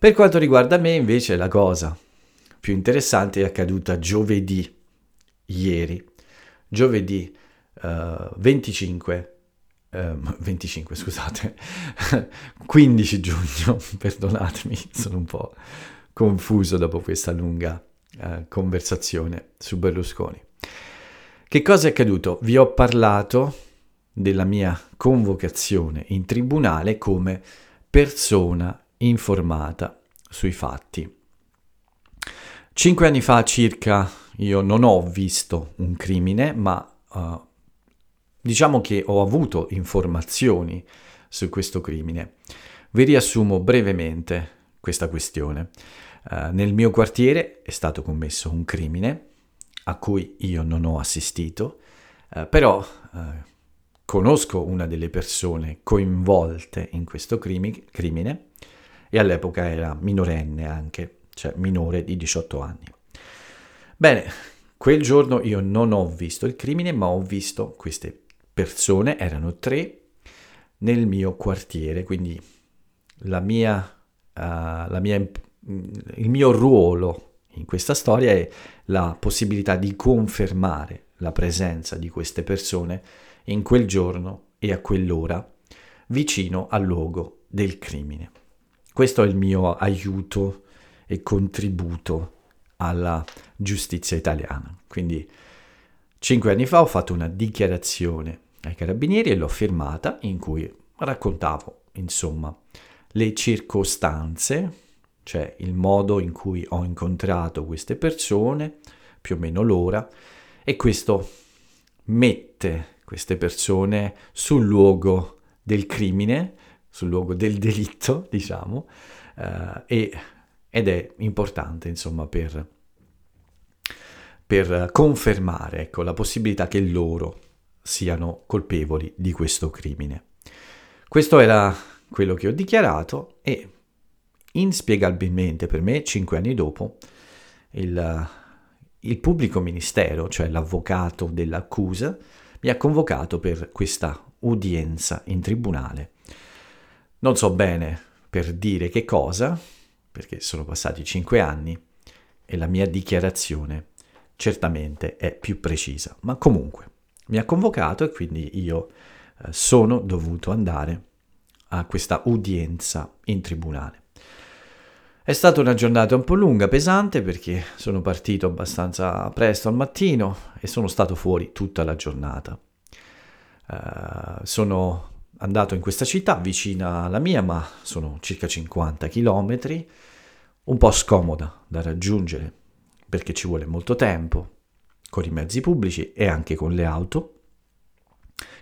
Per quanto riguarda me, invece, la cosa più interessante è accaduta giovedì, ieri, giovedì uh, 25, uh, 25, scusate, 15 giugno, perdonatemi, sono un po' confuso dopo questa lunga uh, conversazione su Berlusconi. Che cosa è accaduto? Vi ho parlato della mia convocazione in tribunale come persona informata sui fatti. Cinque anni fa circa io non ho visto un crimine, ma uh, diciamo che ho avuto informazioni su questo crimine. Vi riassumo brevemente questa questione. Uh, nel mio quartiere è stato commesso un crimine a cui io non ho assistito, uh, però conosco una delle persone coinvolte in questo crimi- crimine e all'epoca era minorenne anche, cioè minore di 18 anni. Bene, quel giorno io non ho visto il crimine, ma ho visto queste persone, erano tre, nel mio quartiere, quindi la mia, uh, la mia, il mio ruolo in questa storia è la possibilità di confermare la presenza di queste persone in quel giorno e a quell'ora vicino al luogo del crimine. Questo è il mio aiuto e contributo alla giustizia italiana. Quindi cinque anni fa ho fatto una dichiarazione ai carabinieri e l'ho firmata in cui raccontavo, insomma, le circostanze, cioè il modo in cui ho incontrato queste persone, più o meno l'ora, e questo mette queste persone sul luogo del crimine sul luogo del delitto, diciamo, eh, e, ed è importante, insomma, per, per confermare ecco, la possibilità che loro siano colpevoli di questo crimine. Questo era quello che ho dichiarato e inspiegabilmente per me, cinque anni dopo, il, il pubblico ministero, cioè l'avvocato dell'accusa, mi ha convocato per questa udienza in tribunale non so bene per dire che cosa, perché sono passati cinque anni e la mia dichiarazione certamente è più precisa, ma comunque mi ha convocato e quindi io eh, sono dovuto andare a questa udienza in tribunale. È stata una giornata un po' lunga, pesante, perché sono partito abbastanza presto al mattino e sono stato fuori tutta la giornata. Uh, sono andato in questa città vicina alla mia, ma sono circa 50 km, un po' scomoda da raggiungere perché ci vuole molto tempo con i mezzi pubblici e anche con le auto.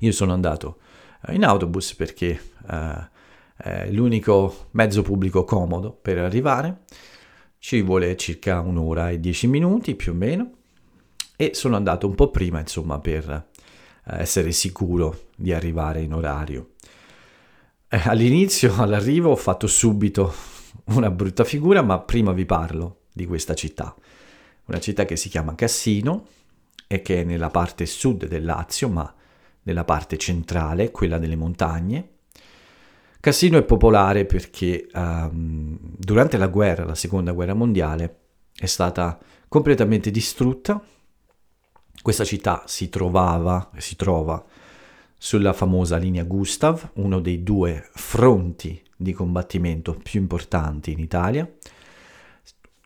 Io sono andato eh, in autobus perché eh, è l'unico mezzo pubblico comodo per arrivare. Ci vuole circa un'ora e dieci minuti più o meno e sono andato un po' prima, insomma, per essere sicuro di arrivare in orario. Eh, all'inizio, all'arrivo, ho fatto subito una brutta figura, ma prima vi parlo di questa città. Una città che si chiama Cassino e che è nella parte sud del Lazio, ma nella parte centrale, quella delle montagne. Cassino è popolare perché um, durante la guerra, la seconda guerra mondiale, è stata completamente distrutta questa città si trovava si trova sulla famosa linea Gustav, uno dei due fronti di combattimento più importanti in Italia.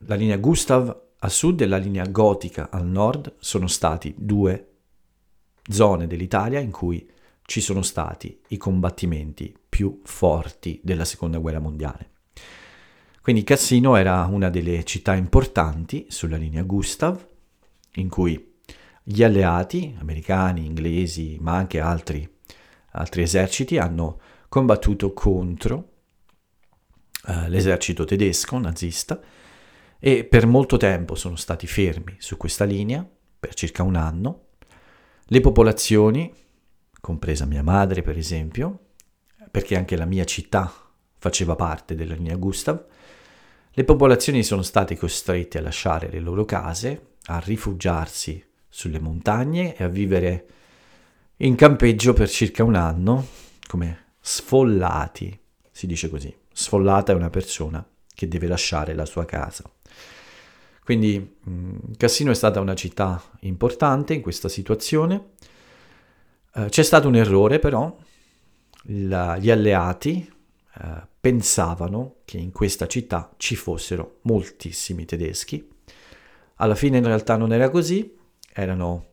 La linea Gustav a sud e la linea gotica al nord sono stati due zone dell'Italia in cui ci sono stati i combattimenti più forti della seconda guerra mondiale. Quindi Cassino era una delle città importanti sulla linea Gustav, in cui gli alleati, americani, inglesi, ma anche altri, altri eserciti, hanno combattuto contro uh, l'esercito tedesco nazista e per molto tempo sono stati fermi su questa linea, per circa un anno. Le popolazioni, compresa mia madre per esempio, perché anche la mia città faceva parte della linea Gustav, le popolazioni sono state costrette a lasciare le loro case, a rifugiarsi sulle montagne e a vivere in campeggio per circa un anno, come sfollati, si dice così. Sfollata è una persona che deve lasciare la sua casa. Quindi mm, Cassino è stata una città importante in questa situazione. Eh, c'è stato un errore però, la, gli alleati eh, pensavano che in questa città ci fossero moltissimi tedeschi. Alla fine in realtà non era così, erano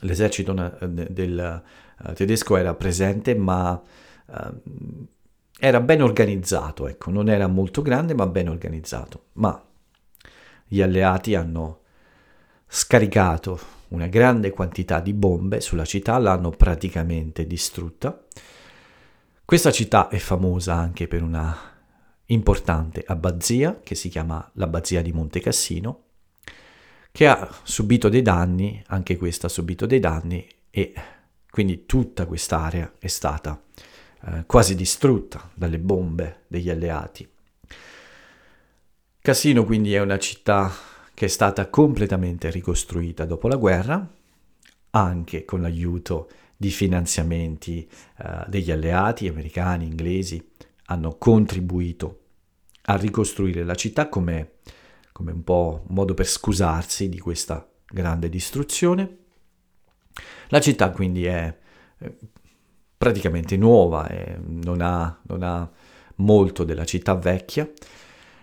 l'esercito del uh, tedesco era presente, ma uh, era ben organizzato, ecco, non era molto grande, ma ben organizzato. Ma gli alleati hanno scaricato una grande quantità di bombe sulla città, l'hanno praticamente distrutta. Questa città è famosa anche per una importante abbazia che si chiama l'abbazia di Monte Cassino, che ha subito dei danni, anche questa ha subito dei danni e quindi tutta quest'area è stata eh, quasi distrutta dalle bombe degli alleati. Cassino quindi è una città che è stata completamente ricostruita dopo la guerra, anche con l'aiuto di finanziamenti eh, degli alleati americani, inglesi, hanno contribuito a ricostruire la città come, come un po' un modo per scusarsi di questa grande distruzione. La città quindi è eh, praticamente nuova, non ha, non ha molto della città vecchia.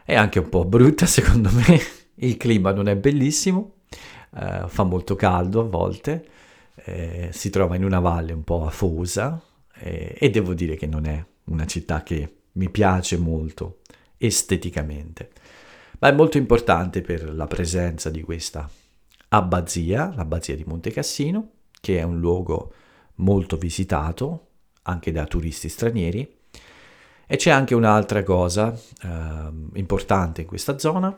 È anche un po' brutta secondo me, il clima non è bellissimo, eh, fa molto caldo a volte, eh, si trova in una valle un po' afosa eh, e devo dire che non è una città che mi piace molto esteticamente, ma è molto importante per la presenza di questa abbazia, l'abbazia di Monte Cassino, che è un luogo molto visitato anche da turisti stranieri e c'è anche un'altra cosa eh, importante in questa zona,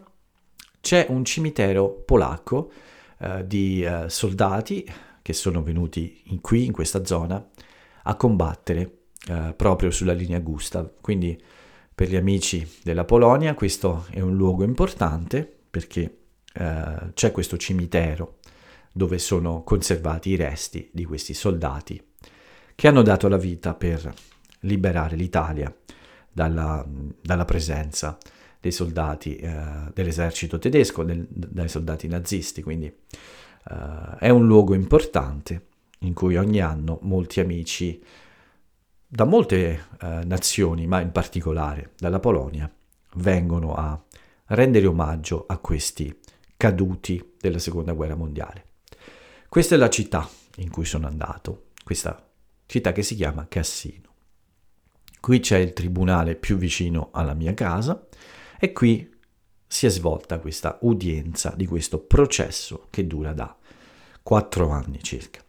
c'è un cimitero polacco eh, di eh, soldati che sono venuti in qui, in questa zona, a combattere eh, proprio sulla linea Gustav. Quindi per gli amici della Polonia questo è un luogo importante perché eh, c'è questo cimitero dove sono conservati i resti di questi soldati che hanno dato la vita per liberare l'Italia dalla, dalla presenza dei soldati eh, dell'esercito tedesco, del, dai soldati nazisti, quindi eh, è un luogo importante in cui ogni anno molti amici da molte eh, nazioni, ma in particolare dalla Polonia, vengono a rendere omaggio a questi caduti della seconda guerra mondiale. Questa è la città in cui sono andato, questa città che si chiama Cassino. Qui c'è il tribunale più vicino alla mia casa e qui si è svolta questa udienza di questo processo che dura da quattro anni circa.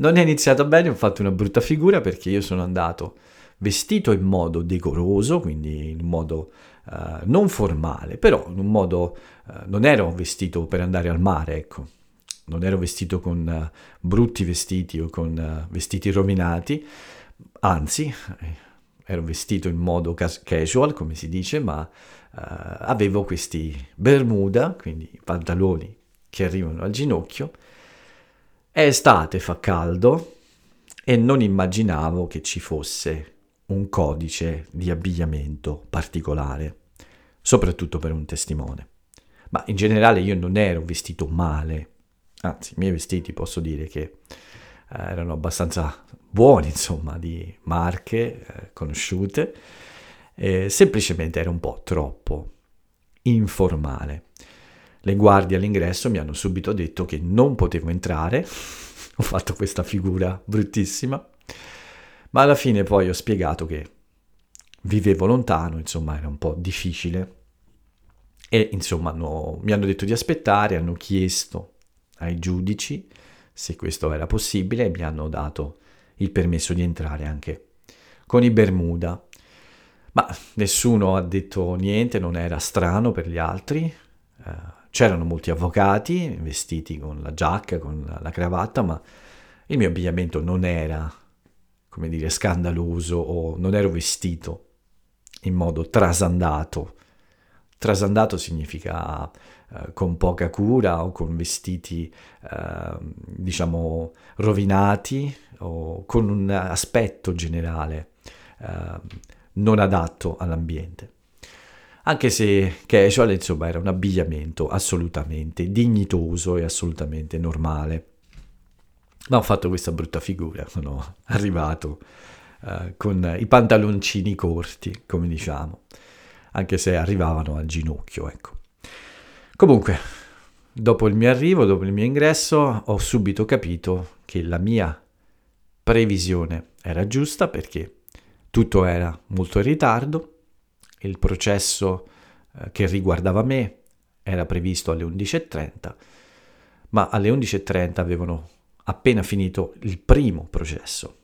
Non è iniziato bene, ho fatto una brutta figura perché io sono andato vestito in modo decoroso, quindi in modo uh, non formale, però in un modo uh, non ero vestito per andare al mare, ecco. Non ero vestito con uh, brutti vestiti o con vestiti rovinati, anzi ero vestito in modo casual come si dice ma avevo questi bermuda quindi pantaloni che arrivano al ginocchio è estate fa caldo e non immaginavo che ci fosse un codice di abbigliamento particolare soprattutto per un testimone ma in generale io non ero vestito male anzi i miei vestiti posso dire che uh, erano abbastanza buoni, insomma, di marche eh, conosciute, eh, semplicemente era un po' troppo informale. Le guardie all'ingresso mi hanno subito detto che non potevo entrare, ho fatto questa figura bruttissima, ma alla fine poi ho spiegato che vivevo lontano, insomma era un po' difficile e insomma hanno, mi hanno detto di aspettare, hanno chiesto ai giudici se questo era possibile e mi hanno dato il permesso di entrare anche con i Bermuda. Ma nessuno ha detto niente, non era strano per gli altri. Uh, c'erano molti avvocati vestiti con la giacca, con la, la cravatta, ma il mio abbigliamento non era, come dire, scandaloso o non ero vestito in modo trasandato. Trasandato significa uh, con poca cura o con vestiti, uh, diciamo, rovinati, o con un aspetto generale eh, non adatto all'ambiente. Anche se casual, insomma, era un abbigliamento assolutamente dignitoso e assolutamente normale. Ma ho fatto questa brutta figura, sono arrivato uh, con i pantaloncini corti, come diciamo, anche se arrivavano al ginocchio, ecco. Comunque, dopo il mio arrivo, dopo il mio ingresso, ho subito capito che la mia previsione era giusta perché tutto era molto in ritardo, il processo eh, che riguardava me era previsto alle 11.30, ma alle 11.30 avevano appena finito il primo processo,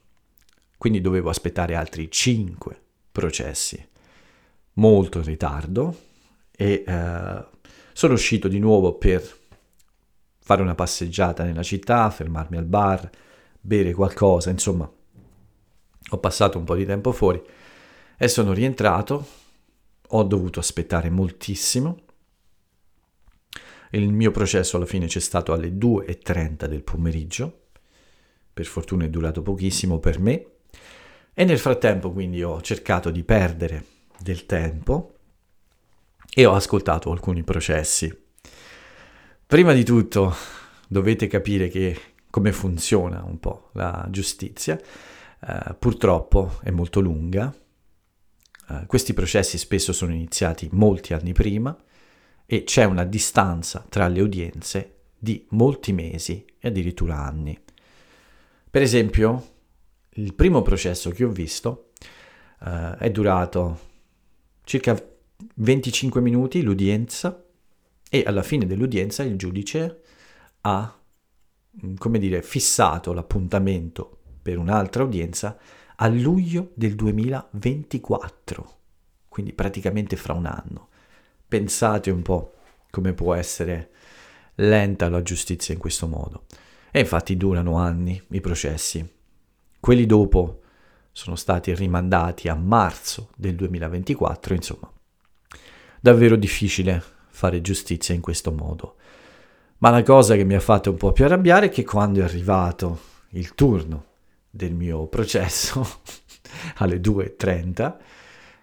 quindi dovevo aspettare altri 5 processi, molto in ritardo e eh, sono uscito di nuovo per fare una passeggiata nella città, fermarmi al bar, bere qualcosa, insomma, ho passato un po' di tempo fuori e sono rientrato, ho dovuto aspettare moltissimo. Il mio processo alla fine c'è stato alle 2.30 del pomeriggio, per fortuna è durato pochissimo per me, e nel frattempo quindi ho cercato di perdere del tempo e ho ascoltato alcuni processi. Prima di tutto dovete capire che come funziona un po' la giustizia eh, purtroppo è molto lunga. Eh, questi processi spesso sono iniziati molti anni prima e c'è una distanza tra le udienze di molti mesi e addirittura anni. Per esempio, il primo processo che ho visto eh, è durato circa 25 minuti l'udienza e alla fine dell'udienza il giudice ha, come dire, fissato l'appuntamento per un'altra udienza a luglio del 2024, quindi praticamente fra un anno. Pensate un po' come può essere lenta la giustizia in questo modo. E infatti durano anni i processi. Quelli dopo sono stati rimandati a marzo del 2024, insomma. Davvero difficile fare giustizia in questo modo. Ma la cosa che mi ha fatto un po' più arrabbiare è che quando è arrivato il turno del mio processo alle 2.30,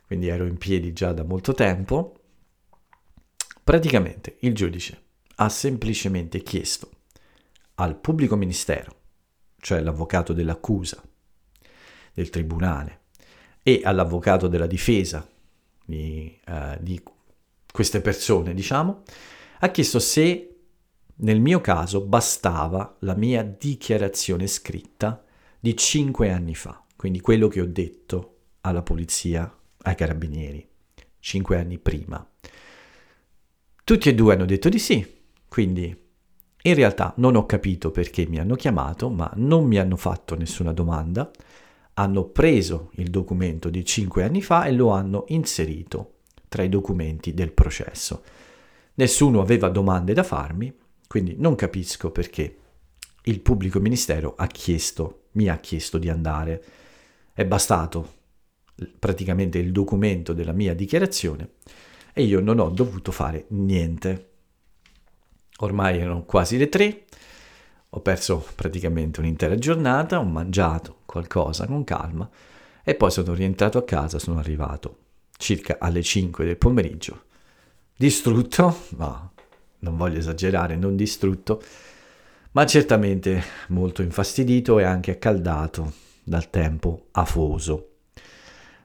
quindi ero in piedi già da molto tempo, praticamente il giudice ha semplicemente chiesto al pubblico ministero, cioè l'avvocato dell'accusa, del tribunale, e all'avvocato della difesa di, uh, di queste persone, diciamo, ha chiesto se nel mio caso bastava la mia dichiarazione scritta di cinque anni fa, quindi quello che ho detto alla polizia, ai carabinieri, cinque anni prima. Tutti e due hanno detto di sì, quindi in realtà non ho capito perché mi hanno chiamato, ma non mi hanno fatto nessuna domanda, hanno preso il documento di cinque anni fa e lo hanno inserito tra i documenti del processo. Nessuno aveva domande da farmi, quindi non capisco perché il pubblico ministero ha chiesto, mi ha chiesto di andare. È bastato praticamente il documento della mia dichiarazione e io non ho dovuto fare niente. Ormai erano quasi le tre, ho perso praticamente un'intera giornata, ho mangiato qualcosa con calma e poi sono rientrato a casa, sono arrivato circa alle 5 del pomeriggio, distrutto, ma non voglio esagerare, non distrutto, ma certamente molto infastidito e anche accaldato dal tempo afoso.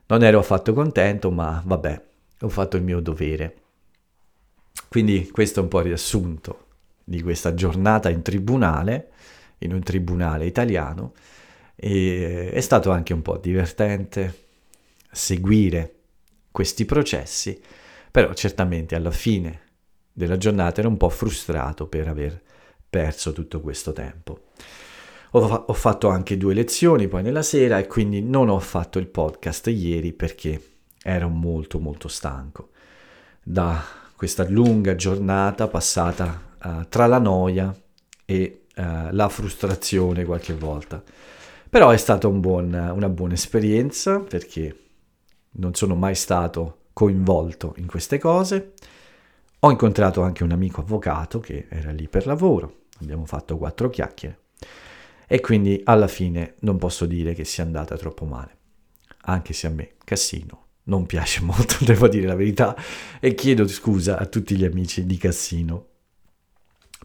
Non ero affatto contento, ma vabbè, ho fatto il mio dovere. Quindi questo è un po' il riassunto di questa giornata in tribunale, in un tribunale italiano, e è stato anche un po' divertente seguire questi processi, però certamente alla fine della giornata ero un po' frustrato per aver perso tutto questo tempo. Ho, fa- ho, fatto anche due lezioni poi nella sera e quindi non ho fatto il podcast ieri perché ero molto molto stanco da questa lunga giornata passata uh, tra la noia e uh, la frustrazione qualche volta. Però è stata un buon, una buona esperienza perché non sono mai stato coinvolto in queste cose. Ho incontrato anche un amico avvocato che era lì per lavoro, abbiamo fatto quattro chiacchiere e quindi alla fine non posso dire che sia andata troppo male, anche se a me Cassino non piace molto, devo dire la verità, e chiedo scusa a tutti gli amici di Cassino.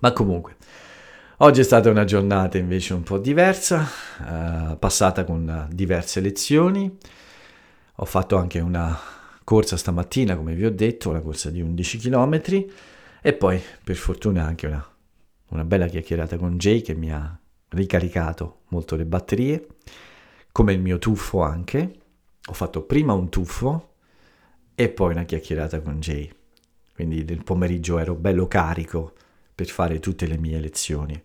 Ma comunque, oggi è stata una giornata invece un po' diversa, eh, passata con diverse lezioni. Ho fatto anche una corsa stamattina, come vi ho detto, una corsa di 11 km e poi per fortuna anche una, una bella chiacchierata con Jay che mi ha ricaricato molto le batterie, come il mio tuffo anche. Ho fatto prima un tuffo e poi una chiacchierata con Jay. Quindi nel pomeriggio ero bello carico per fare tutte le mie lezioni.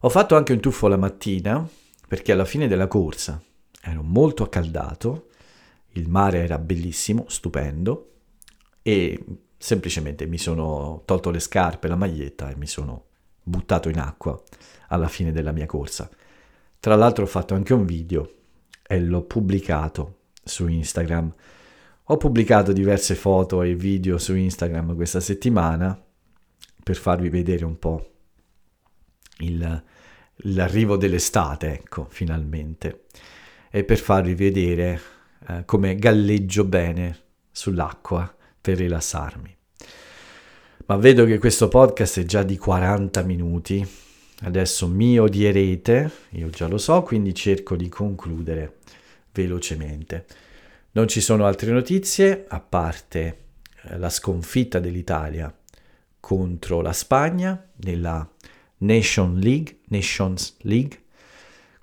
Ho fatto anche un tuffo la mattina perché alla fine della corsa ero molto accaldato, il mare era bellissimo, stupendo e semplicemente mi sono tolto le scarpe, la maglietta e mi sono buttato in acqua alla fine della mia corsa. Tra l'altro ho fatto anche un video e l'ho pubblicato su Instagram. Ho pubblicato diverse foto e video su Instagram questa settimana per farvi vedere un po' il, l'arrivo dell'estate, ecco, finalmente, e per farvi vedere eh, come galleggio bene sull'acqua per rilassarmi. Ma vedo che questo podcast è già di 40 minuti Adesso mi odierete, io già lo so, quindi cerco di concludere velocemente. Non ci sono altre notizie, a parte eh, la sconfitta dell'Italia contro la Spagna nella Nation League, Nations League,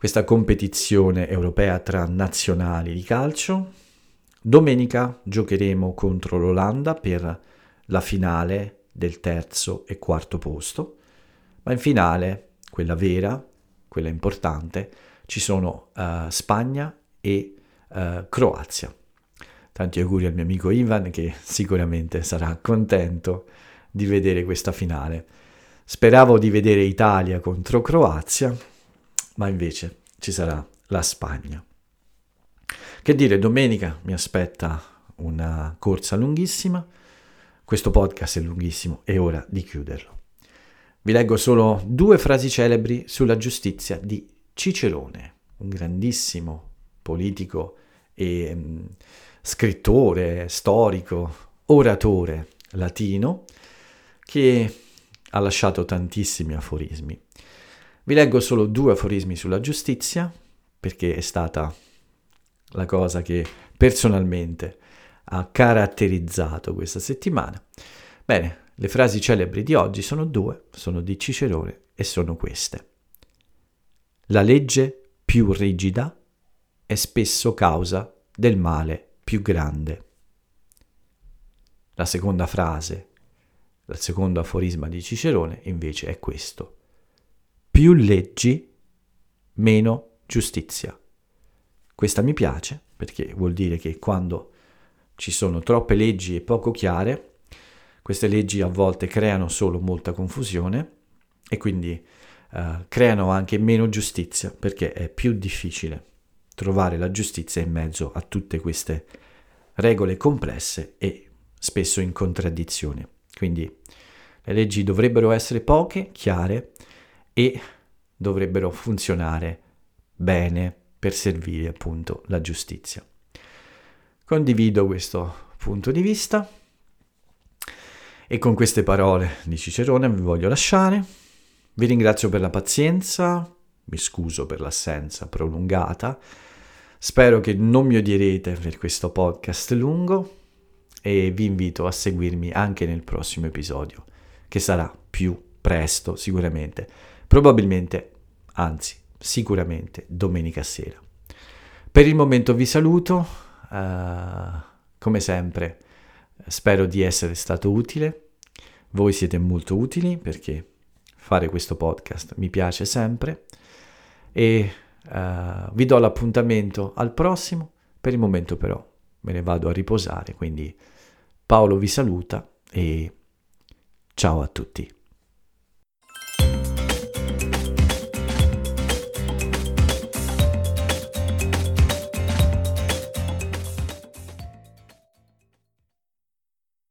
questa competizione europea tra nazionali di calcio. Domenica giocheremo contro l'Olanda per la finale del terzo e quarto posto ma in finale, quella vera, quella importante, ci sono uh, Spagna e uh, Croazia. Tanti auguri al mio amico Ivan che sicuramente sarà contento di vedere questa finale. Speravo di vedere Italia contro Croazia, ma invece ci sarà la Spagna. Che dire, domenica mi aspetta una corsa lunghissima. Questo podcast è lunghissimo, è ora di chiuderlo. Vi leggo solo due frasi celebri sulla giustizia di Cicerone, un grandissimo politico e um, scrittore, storico, oratore latino che ha lasciato tantissimi aforismi. Vi leggo solo due aforismi sulla giustizia perché è stata la cosa che personalmente ha caratterizzato questa settimana. Bene, le frasi celebri di oggi sono due, sono di Cicerone e sono queste. La legge più rigida è spesso causa del male più grande. La seconda frase, il secondo aforisma di Cicerone invece è questo. Più leggi, meno giustizia. Questa mi piace perché vuol dire che quando ci sono troppe leggi e poco chiare, queste leggi a volte creano solo molta confusione e quindi uh, creano anche meno giustizia perché è più difficile trovare la giustizia in mezzo a tutte queste regole complesse e spesso in contraddizione. Quindi le leggi dovrebbero essere poche, chiare e dovrebbero funzionare bene per servire appunto la giustizia. Condivido questo punto di vista e con queste parole di Cicerone vi voglio lasciare. Vi ringrazio per la pazienza, mi scuso per l'assenza prolungata. Spero che non mi odierete per questo podcast lungo e vi invito a seguirmi anche nel prossimo episodio, che sarà più presto sicuramente, probabilmente, anzi sicuramente domenica sera. Per il momento vi saluto, uh, come sempre spero di essere stato utile voi siete molto utili perché fare questo podcast mi piace sempre e uh, vi do l'appuntamento al prossimo. Per il momento però me ne vado a riposare, quindi Paolo vi saluta e ciao a tutti.